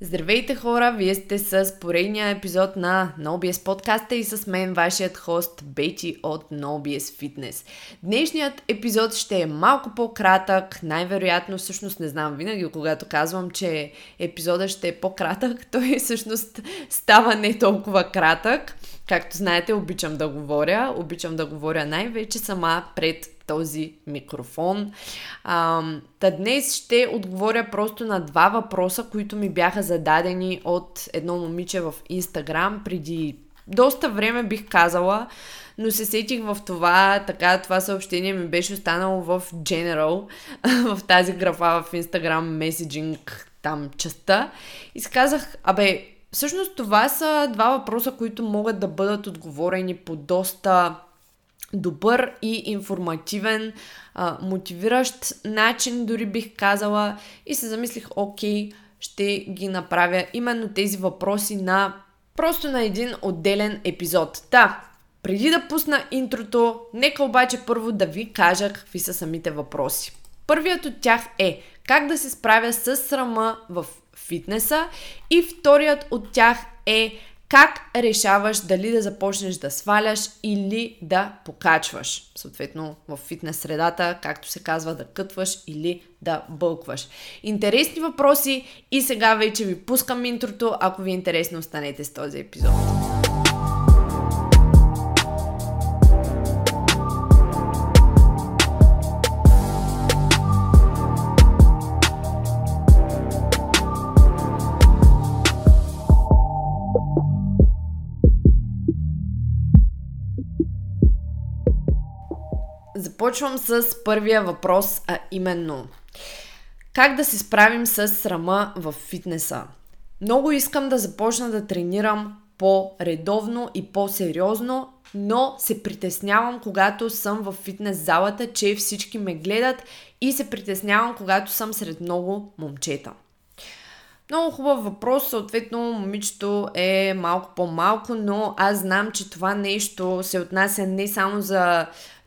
Здравейте хора, вие сте с поредния епизод на NoBS подкаста и с мен вашият хост Бети от NoBS Fitness. Днешният епизод ще е малко по-кратък, най-вероятно всъщност не знам винаги, когато казвам, че епизода ще е по-кратък, той всъщност става не толкова кратък. Както знаете, обичам да говоря, обичам да говоря най-вече сама пред този микрофон. А, та днес ще отговоря просто на два въпроса, които ми бяха зададени от едно момиче в Инстаграм преди доста време бих казала, но се сетих в това, така това съобщение ми беше останало в General, в тази графа в Instagram Messaging там частта и си казах, абе, всъщност това са два въпроса, които могат да бъдат отговорени по доста добър и информативен, а, мотивиращ начин, дори бих казала. И се замислих, окей, ще ги направя именно тези въпроси на просто на един отделен епизод. Та, преди да пусна интрото, нека обаче първо да ви кажа какви са самите въпроси. Първият от тях е как да се справя с срама в фитнеса и вторият от тях е как решаваш дали да започнеш да сваляш или да покачваш. Съответно, в фитнес средата, както се казва, да кътваш или да бълкваш. Интересни въпроси и сега вече ви пускам интрото. Ако ви е интересно, останете с този епизод. Започвам с първия въпрос, а именно как да се справим с срама в фитнеса? Много искам да започна да тренирам по-редовно и по-сериозно, но се притеснявам, когато съм в фитнес залата, че всички ме гледат и се притеснявам, когато съм сред много момчета. Много хубав въпрос, съответно момичето е малко по-малко, но аз знам, че това нещо се отнася не само за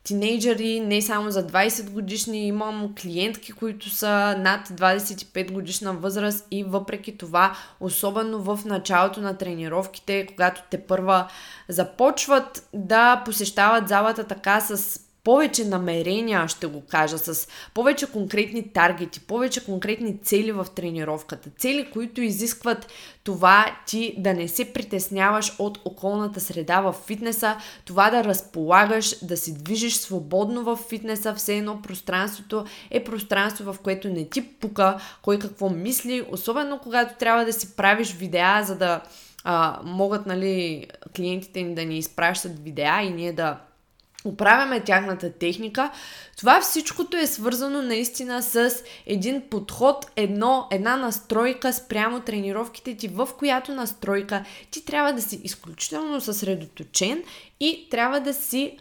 тинейджери, не само за 20 годишни. Имам клиентки, които са над 25 годишна възраст и въпреки това, особено в началото на тренировките, когато те първа започват да посещават залата така с повече намерения, ще го кажа, с повече конкретни таргети, повече конкретни цели в тренировката. Цели, които изискват това ти да не се притесняваш от околната среда в фитнеса, това да разполагаш, да се движиш свободно в фитнеса, все едно пространството е пространство, в което не ти пука кой какво мисли, особено когато трябва да си правиш видеа, за да а, могат нали, клиентите ни да ни изпращат видеа и ние да оправяме тяхната техника, това всичкото е свързано наистина с един подход, едно, една настройка спрямо тренировките ти, в която настройка ти трябва да си изключително съсредоточен и трябва да си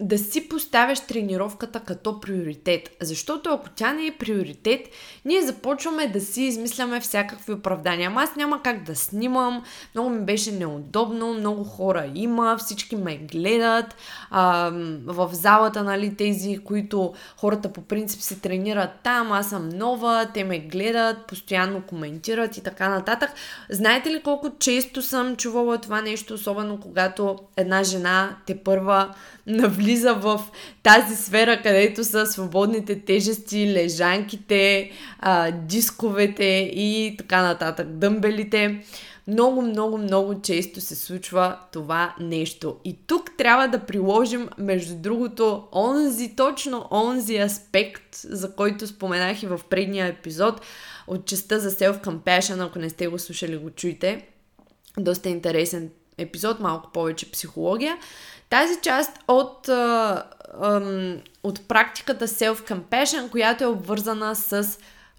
да си поставяш тренировката като приоритет. Защото ако тя не е приоритет, ние започваме да си измисляме всякакви оправдания. Ама аз няма как да снимам, много ми беше неудобно, много хора има, всички ме гледат. А, в залата, нали, тези, които хората по принцип се тренират там, аз съм нова, те ме гледат, постоянно коментират и така нататък. Знаете ли колко често съм чувала това нещо, особено когато една жена те първа навлиза в тази сфера, където са свободните тежести, лежанките, а, дисковете и така нататък, дъмбелите. Много, много, много често се случва това нещо. И тук трябва да приложим, между другото, онзи, точно онзи аспект, за който споменах и в предния епизод от частта за self-compassion, ако не сте го слушали, го чуйте. Доста интересен епизод, малко повече психология. Тази част от, а, ам, от практиката self-compassion, която е обвързана с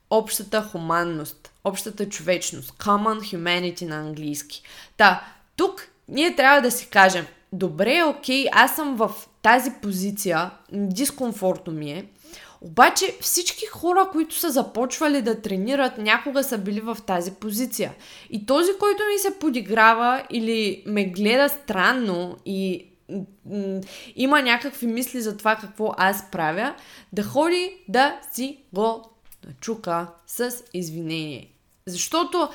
общата хуманност, общата човечност, common humanity на английски. Та, тук ние трябва да си кажем, добре, окей, аз съм в тази позиция, дискомфортно ми е, обаче всички хора, които са започвали да тренират, някога са били в тази позиция. И този, който ми се подиграва или ме гледа странно и има някакви мисли за това какво аз правя, да ходи да си го начука с извинение. Защото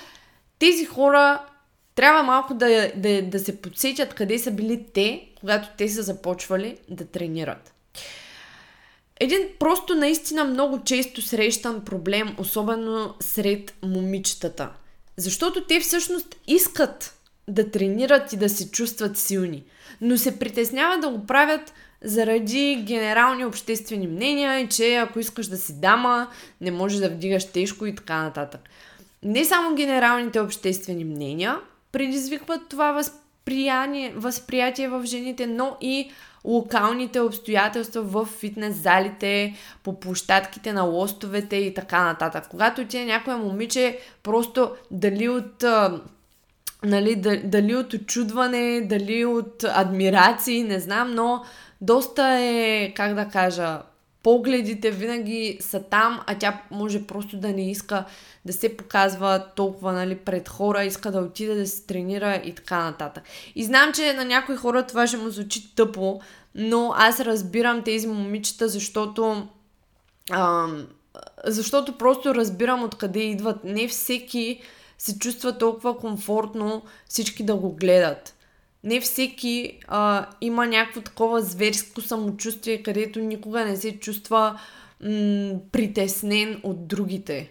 тези хора трябва малко да, да, да се подсетят къде са били те, когато те са започвали да тренират. Един просто наистина много често срещан проблем, особено сред момичетата. Защото те всъщност искат да тренират и да се чувстват силни, но се притесняват да го правят заради генерални обществени мнения и че ако искаш да си дама, не можеш да вдигаш тежко и така нататък. Не само генералните обществени мнения предизвикват това възприятие, възприятие в жените, но и локалните обстоятелства в фитнес залите, по площадките на лостовете и така нататък. Когато ти е някое момиче, просто дали от нали, дали от очудване, дали от адмирации, не знам, но доста е, как да кажа, погледите винаги са там, а тя може просто да не иска да се показва толкова нали, пред хора, иска да отиде да се тренира и така нататък. И знам, че на някои хора това ще му звучи тъпо, но аз разбирам тези момичета, защото ам, защото просто разбирам откъде идват. Не всеки се чувства толкова комфортно всички да го гледат. Не всеки а, има някакво такова зверско самочувствие, където никога не се чувства м- притеснен от другите.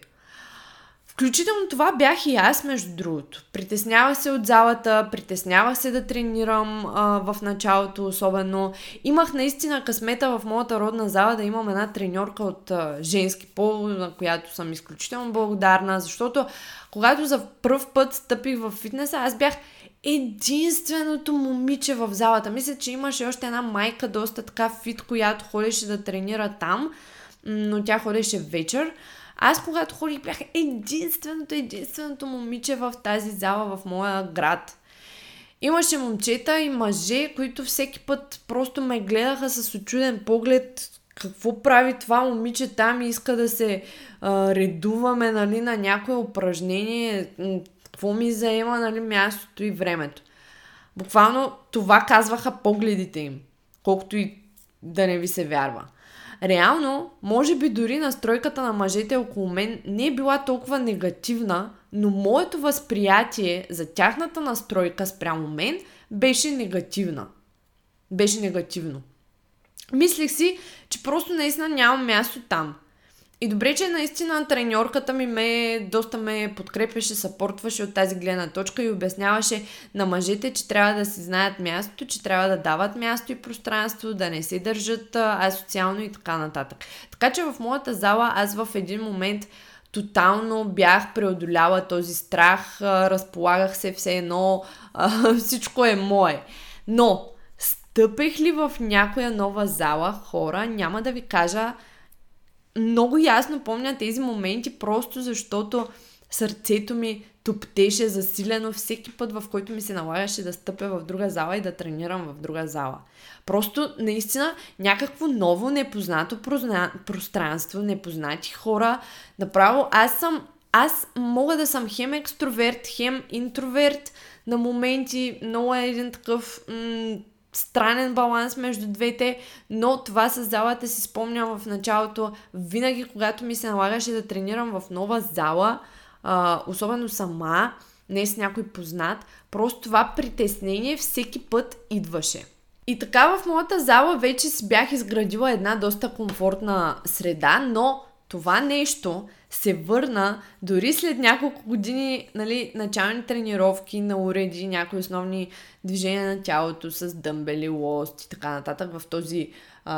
Включително това бях и аз, между другото. Притеснявах се от залата, притеснявах се да тренирам а, в началото, особено. Имах наистина късмета в моята родна зала да имам една треньорка от а, женски пол, на която съм изключително благодарна, защото когато за първ път стъпих в фитнеса, аз бях единственото момиче в залата. Мисля, че имаше още една майка, доста така фит, която ходеше да тренира там, но тя ходеше вечер. Аз когато ходих бях единственото, единственото момиче в тази зала в моя град. Имаше момчета и мъже, които всеки път просто ме гледаха с очуден поглед какво прави това момиче там и иска да се а, редуваме нали, на някое упражнение, какво ми заема нали, мястото и времето. Буквално това казваха погледите им, колкото и да не ви се вярва. Реално, може би дори настройката на мъжете около мен не е била толкова негативна, но моето възприятие за тяхната настройка спрямо мен беше негативна. Беше негативно. Мислех си, че просто наистина нямам място там. И добре, че наистина треньорката ми ме, доста ме подкрепяше, съпортваше от тази гледна точка и обясняваше на мъжете, че трябва да си знаят мястото, че трябва да дават място и пространство, да не се държат асоциално и така нататък. Така че в моята зала аз в един момент тотално бях преодоляла този страх, разполагах се все едно, всичко е мое. Но стъпех ли в някоя нова зала хора, няма да ви кажа много ясно помня тези моменти, просто защото сърцето ми топтеше засилено всеки път, в който ми се налагаше да стъпя в друга зала и да тренирам в друга зала. Просто наистина някакво ново, непознато пространство, непознати хора. Направо аз съм, аз мога да съм хем екстроверт, хем интроверт на моменти. Много е един такъв м- странен баланс между двете, но това с залата си спомням в началото. Винаги, когато ми се налагаше да тренирам в нова зала, а, особено сама, не с някой познат, просто това притеснение всеки път идваше. И така в моята зала вече си бях изградила една доста комфортна среда, но това нещо се върна дори след няколко години нали, начални тренировки на уреди, някои основни движения на тялото с дъмбели, лост и така нататък в този, а,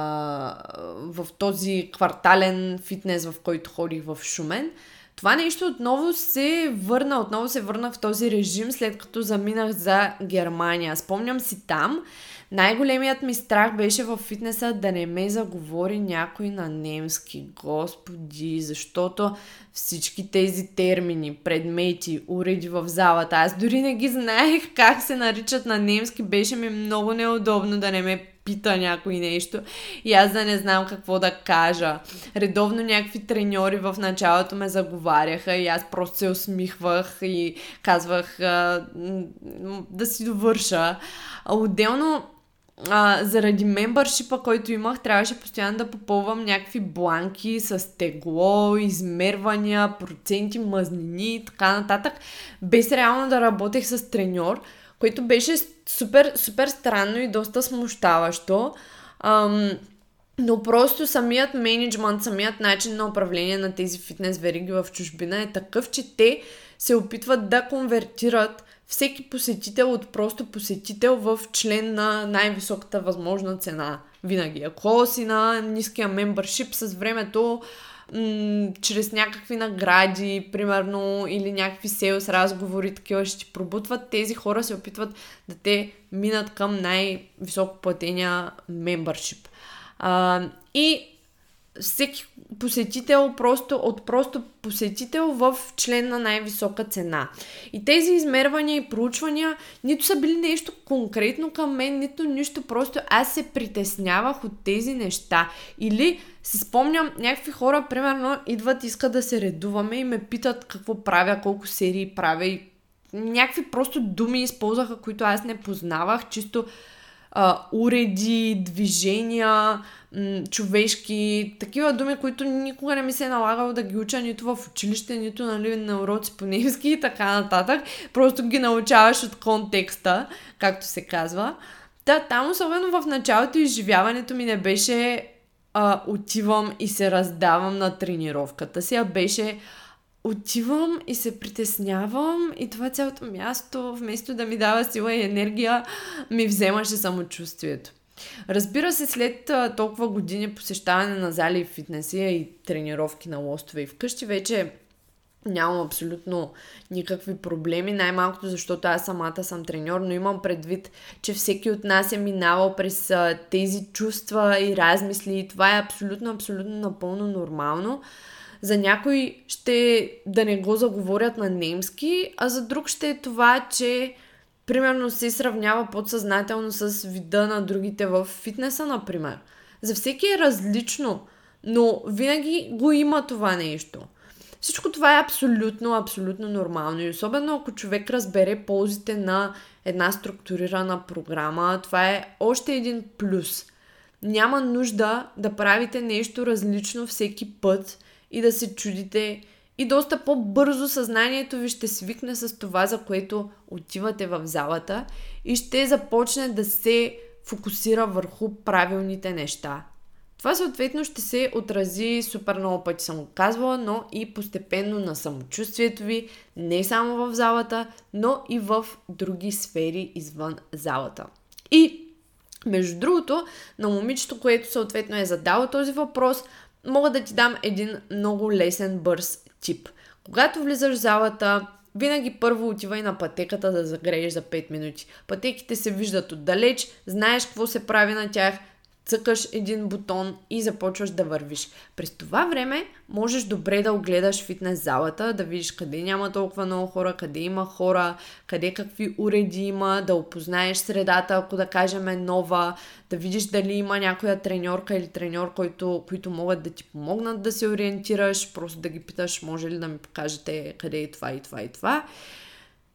в този квартален фитнес, в който ходих в Шумен. Това нещо отново се върна, отново се върна в този режим, след като заминах за Германия. Спомням си там, най-големият ми страх беше в фитнеса да не ме заговори някой на немски. Господи, защото всички тези термини, предмети, уреди в залата, аз дори не ги знаех как се наричат на немски. Беше ми много неудобно да не ме пита някой нещо и аз да не знам какво да кажа. Редовно някакви треньори в началото ме заговаряха и аз просто се усмихвах и казвах а, да си довърша. Отделно а, заради мембършипа, който имах, трябваше постоянно да попълвам някакви бланки с тегло, измервания, проценти, мазнини и така нататък, без реално да работех с треньор, което беше супер, супер странно и доста смущаващо. Ам, но просто самият менеджмент, самият начин на управление на тези фитнес вериги в чужбина е такъв, че те се опитват да конвертират всеки посетител от просто посетител в член на най-високата възможна цена. Винаги. Ако си на ниския мембършип с времето, м- чрез някакви награди, примерно, или някакви селс разговори, такива ще ти пробутват, тези хора се опитват да те минат към най-високо платения мембършип. А, и всеки посетител просто, от просто посетител в член на най-висока цена. И тези измервания и проучвания нито са били нещо конкретно към мен, нито нищо, просто аз се притеснявах от тези неща. Или си спомням, някакви хора, примерно, идват, искат да се редуваме и ме питат какво правя, колко серии правя и някакви просто думи използваха, които аз не познавах, чисто а, уреди, движения, м- човешки, такива думи, които никога не ми се е налагало да ги уча нито в училище, нито нали, на уроци по немски и така нататък. Просто ги научаваш от контекста, както се казва. Та, там особено в началото изживяването ми не беше а, отивам и се раздавам на тренировката си, а беше отивам и се притеснявам и това цялото място, вместо да ми дава сила и енергия, ми вземаше самочувствието. Разбира се, след толкова години посещаване на зали и фитнеси и тренировки на лостове и вкъщи, вече нямам абсолютно никакви проблеми, най-малкото защото аз самата съм треньор, но имам предвид, че всеки от нас е минавал през тези чувства и размисли и това е абсолютно, абсолютно напълно нормално. За някой ще да не го заговорят на немски, а за друг ще е това, че примерно се сравнява подсъзнателно с вида на другите в фитнеса, например. За всеки е различно, но винаги го има това нещо. Всичко това е абсолютно, абсолютно нормално и особено ако човек разбере ползите на една структурирана програма, това е още един плюс. Няма нужда да правите нещо различно всеки път и да се чудите и доста по-бързо съзнанието ви ще свикне с това, за което отивате в залата и ще започне да се фокусира върху правилните неща. Това съответно ще се отрази супер много пъти съм казвала, но и постепенно на самочувствието ви, не само в залата, но и в други сфери извън залата. И между другото, на момичето, което съответно е задало този въпрос, мога да ти дам един много лесен, бърз тип. Когато влизаш в залата, винаги първо отивай на пътеката да загрееш за 5 минути. Пътеките се виждат отдалеч, знаеш какво се прави на тях, цъкаш един бутон и започваш да вървиш. През това време можеш добре да огледаш фитнес залата, да видиш къде няма толкова много хора, къде има хора, къде какви уреди има, да опознаеш средата, ако да кажем е нова, да видиш дали има някоя треньорка или треньор, който, които могат да ти помогнат да се ориентираш, просто да ги питаш, може ли да ми покажете къде е това и това и това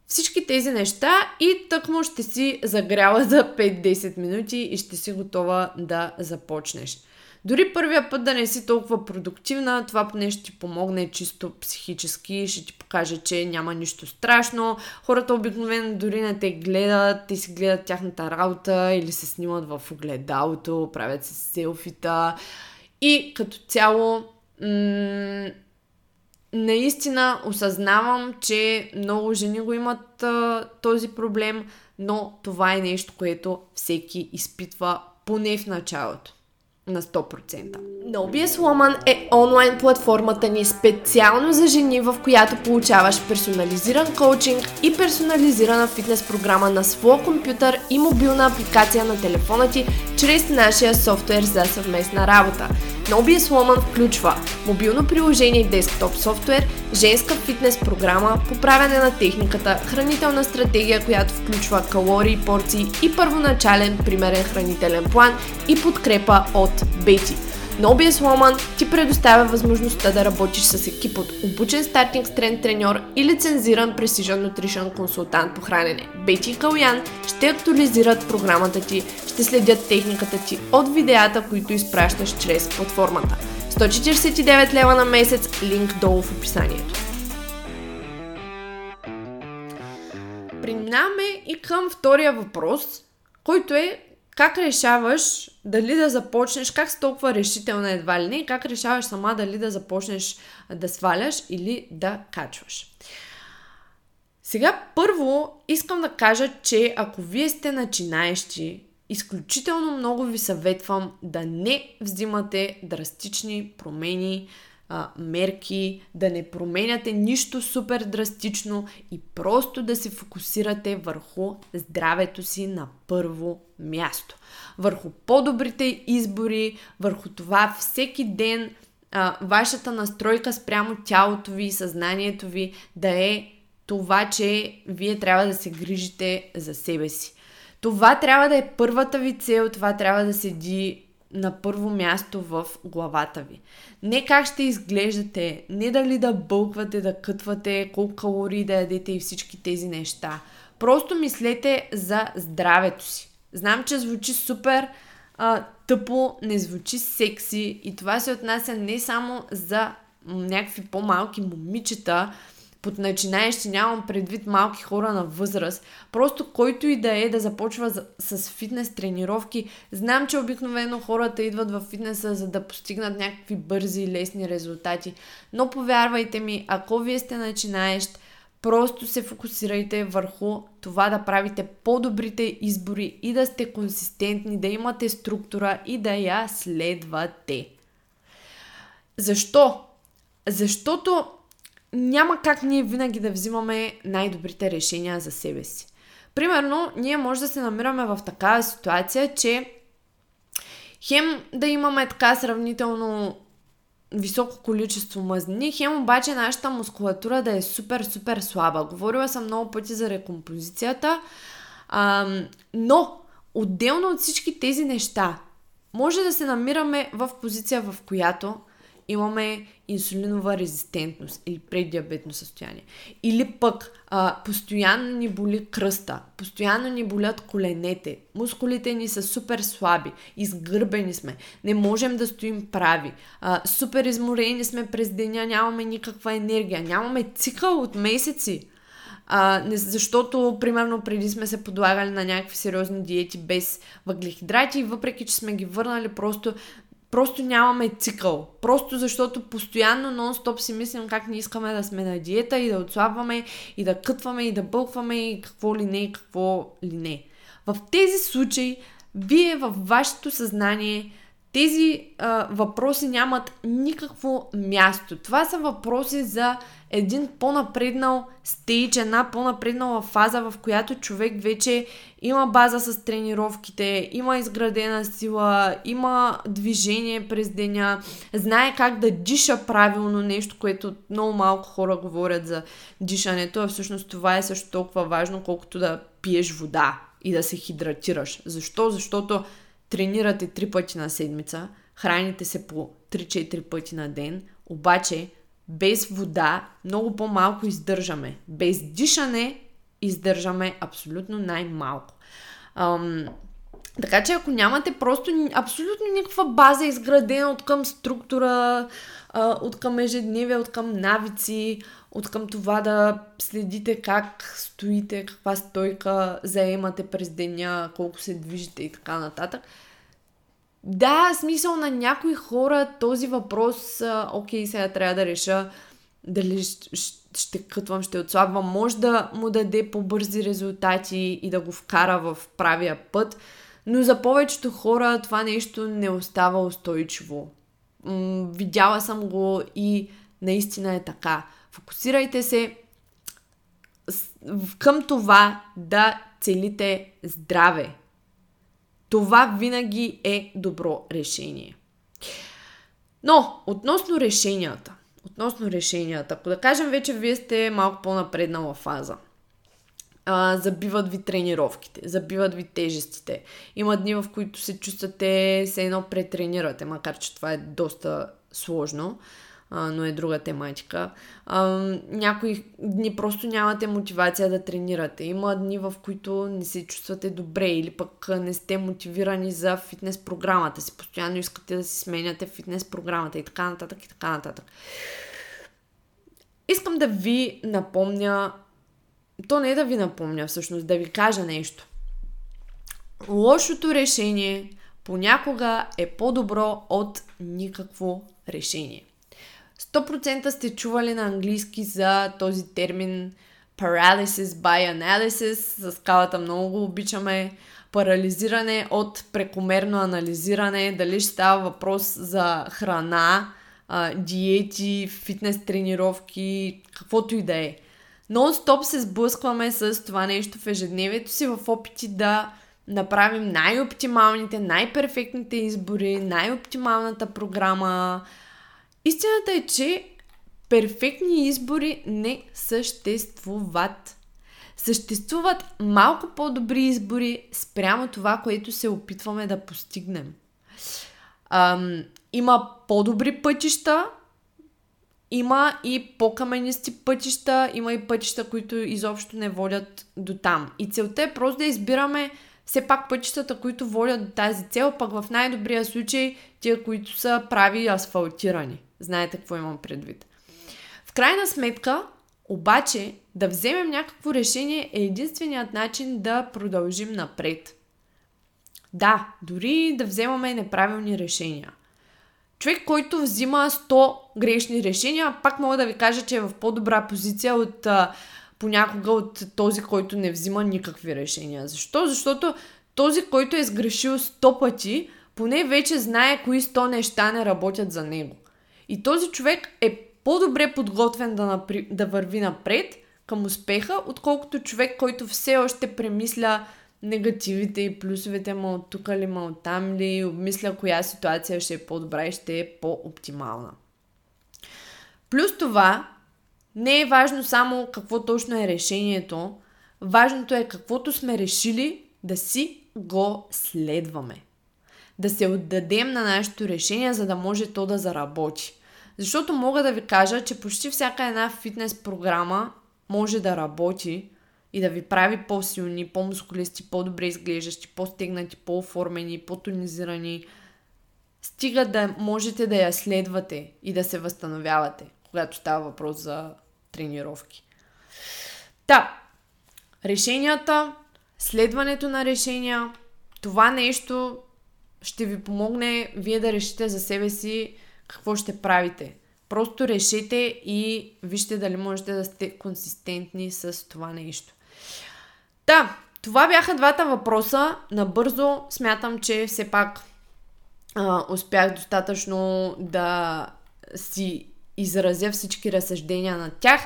всички тези неща и тъкмо ще си загряла за 5-10 минути и ще си готова да започнеш. Дори първия път да не си толкова продуктивна, това поне ще ти помогне чисто психически, ще ти покаже, че няма нищо страшно. Хората обикновено дори не те гледат, те си гледат тяхната работа или се снимат в огледалото, правят си селфита. И като цяло м- наистина осъзнавам, че много жени го имат а, този проблем, но това е нещо, което всеки изпитва поне в началото на 100%. NoBS Woman е онлайн платформата ни специално за жени, в която получаваш персонализиран коучинг и персонализирана фитнес програма на своя компютър и мобилна апликация на телефона ти чрез нашия софтуер за съвместна работа. NoBS Woman включва мобилно приложение и десктоп софтуер, женска фитнес програма, поправяне на техниката, хранителна стратегия, която включва калории, порции и първоначален примерен хранителен план и подкрепа от Бети. NoBS Woman ти предоставя възможността да работиш с екип от обучен стартинг стрен треньор и лицензиран Precision Nutrition консултант по хранене. Бети Калян ще актуализират програмата ти, ще следят техниката ти от видеята, които изпращаш чрез платформата. 149 лева на месец, линк долу в описанието. Преминаваме и към втория въпрос, който е как решаваш дали да започнеш, как си толкова решителна едва ли не, как решаваш сама дали да започнеш да сваляш или да качваш. Сега първо искам да кажа, че ако вие сте начинаещи, изключително много ви съветвам да не взимате драстични промени, а, мерки, да не променяте нищо супер драстично и просто да се фокусирате върху здравето си на първо място. Върху по-добрите избори, върху това всеки ден а, вашата настройка спрямо тялото ви и съзнанието ви да е това, че вие трябва да се грижите за себе си. Това трябва да е първата ви цел, това трябва да седи на първо място в главата ви. Не как ще изглеждате, не дали да бълквате, да кътвате, колко калории да ядете и всички тези неща. Просто мислете за здравето си. Знам, че звучи супер а, тъпо, не звучи секси и това се отнася не само за някакви по-малки момичета, под начинаещи, нямам предвид малки хора на възраст, просто който и да е да започва с, фитнес тренировки. Знам, че обикновено хората идват в фитнеса за да постигнат някакви бързи и лесни резултати, но повярвайте ми, ако вие сте начинаещ, просто се фокусирайте върху това да правите по-добрите избори и да сте консистентни, да имате структура и да я следвате. Защо? Защото няма как ние винаги да взимаме най-добрите решения за себе си. Примерно, ние може да се намираме в такава ситуация, че хем да имаме така сравнително високо количество мазнини, хем обаче нашата мускулатура да е супер, супер слаба. Говорила съм много пъти за рекомпозицията, а, но отделно от всички тези неща, може да се намираме в позиция, в която имаме инсулинова резистентност или преддиабетно състояние. Или пък а, постоянно ни боли кръста, постоянно ни болят коленете, мускулите ни са супер слаби, изгърбени сме, не можем да стоим прави, а, супер изморени сме през деня, нямаме никаква енергия, нямаме цикъл от месеци. А, не, защото, примерно, преди сме се подлагали на някакви сериозни диети без въглехидрати и въпреки, че сме ги върнали, просто Просто нямаме цикъл. Просто защото постоянно нон-стоп си мислим как не искаме да сме на диета и да отслабваме и да кътваме и да бълкваме и какво ли не и какво ли не. В тези случаи вие във вашето съзнание тези а, въпроси нямат никакво място. Това са въпроси за един по-напреднал стейдж, една по-напреднала фаза, в която човек вече има база с тренировките, има изградена сила, има движение през деня, знае как да диша правилно нещо, което много малко хора говорят за дишането, а всъщност това е също толкова важно, колкото да пиеш вода и да се хидратираш. Защо? Защото тренирате три пъти на седмица, храните се по 3-4 пъти на ден, обаче без вода много по-малко издържаме. Без дишане издържаме абсолютно най-малко. Ам, така че ако нямате просто абсолютно никаква база изградена от към структура, от към ежедневие, от към навици, от към това да следите как стоите, каква стойка заемате през деня, колко се движите и така нататък. Да, смисъл на някои хора този въпрос, окей, сега трябва да реша дали ще, кътвам, ще отслабвам, може да му даде по-бързи резултати и да го вкара в правия път, но за повечето хора това нещо не остава устойчиво. Видяла съм го и наистина е така. Фокусирайте се към това да целите здраве. Това винаги е добро решение. Но, относно решенията, относно решенията, ако да кажем вече вие сте малко по-напреднала фаза, а, забиват ви тренировките, забиват ви тежестите. Има дни, в които се чувствате се едно претренирате, макар че това е доста сложно, но е друга тематика. А, някои дни просто нямате мотивация да тренирате. Има дни, в които не се чувствате добре или пък не сте мотивирани за фитнес програмата си. Постоянно искате да си сменяте фитнес програмата и така нататък и така нататък. Искам да ви напомня то не е да ви напомня всъщност, да ви кажа нещо. Лошото решение понякога е по-добро от никакво решение. 100% сте чували на английски за този термин paralysis by analysis. За скалата много го обичаме. Парализиране от прекомерно анализиране. Дали ще става въпрос за храна, диети, фитнес тренировки, каквото и да е. Нон-стоп се сблъскваме с това нещо в ежедневието си в опити да направим най-оптималните, най-перфектните избори, най-оптималната програма. Истината е, че перфектни избори не съществуват. Съществуват малко по-добри избори спрямо това, което се опитваме да постигнем. Ам, има по-добри пътища, има и по-каменисти пътища, има и пътища, които изобщо не водят до там. И целта е просто да избираме все пак пътищата, които водят до тази цел, пък в най-добрия случай тия, които са прави асфалтирани. Знаете какво имам предвид. В крайна сметка, обаче, да вземем някакво решение е единственият начин да продължим напред. Да, дори да вземаме неправилни решения – човек, който взима 100 грешни решения, пак мога да ви кажа, че е в по-добра позиция от понякога от този, който не взима никакви решения. Защо? Защото този, който е сгрешил 100 пъти, поне вече знае кои 100 неща не работят за него. И този човек е по-добре подготвен да, напри... да върви напред към успеха, отколкото човек, който все още премисля негативите и плюсовете му от тук ли, ма от там ли, обмисля коя ситуация ще е по-добра и ще е по-оптимална. Плюс това, не е важно само какво точно е решението, важното е каквото сме решили да си го следваме. Да се отдадем на нашето решение, за да може то да заработи. Защото мога да ви кажа, че почти всяка една фитнес програма може да работи, и да ви прави по-силни, по-мускулисти, по-добре изглеждащи, по-стегнати, по-оформени, по-тонизирани. Стига да можете да я следвате и да се възстановявате, когато става въпрос за тренировки. Та, решенията, следването на решения, това нещо ще ви помогне вие да решите за себе си какво ще правите. Просто решете и вижте дали можете да сте консистентни с това нещо. Да, това бяха двата въпроса. Набързо смятам, че все пак а, успях достатъчно да си изразя всички разсъждения на тях.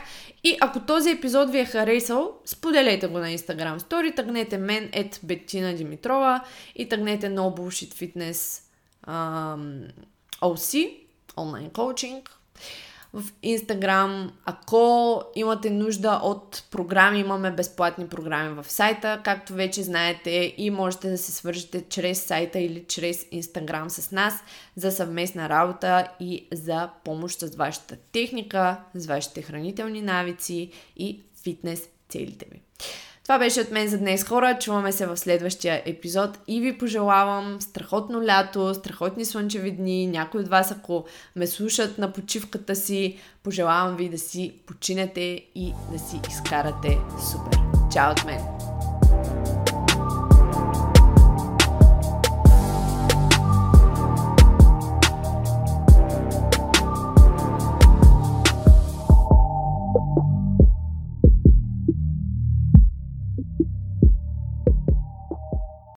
И ако този епизод ви е харесал, споделете го на Instagram Story, тъгнете мен, ет Бетина Димитрова и тъгнете No Bullshit Fitness um, OC, онлайн коучинг в Instagram. Ако имате нужда от програми, имаме безплатни програми в сайта, както вече знаете и можете да се свържете чрез сайта или чрез Instagram с нас за съвместна работа и за помощ с вашата техника, с вашите хранителни навици и фитнес целите ви. Това беше от мен за днес, хора. Чуваме се в следващия епизод и ви пожелавам страхотно лято, страхотни слънчеви дни. Някои от вас, ако ме слушат на почивката си, пожелавам ви да си починете и да си изкарате супер. Чао от мен!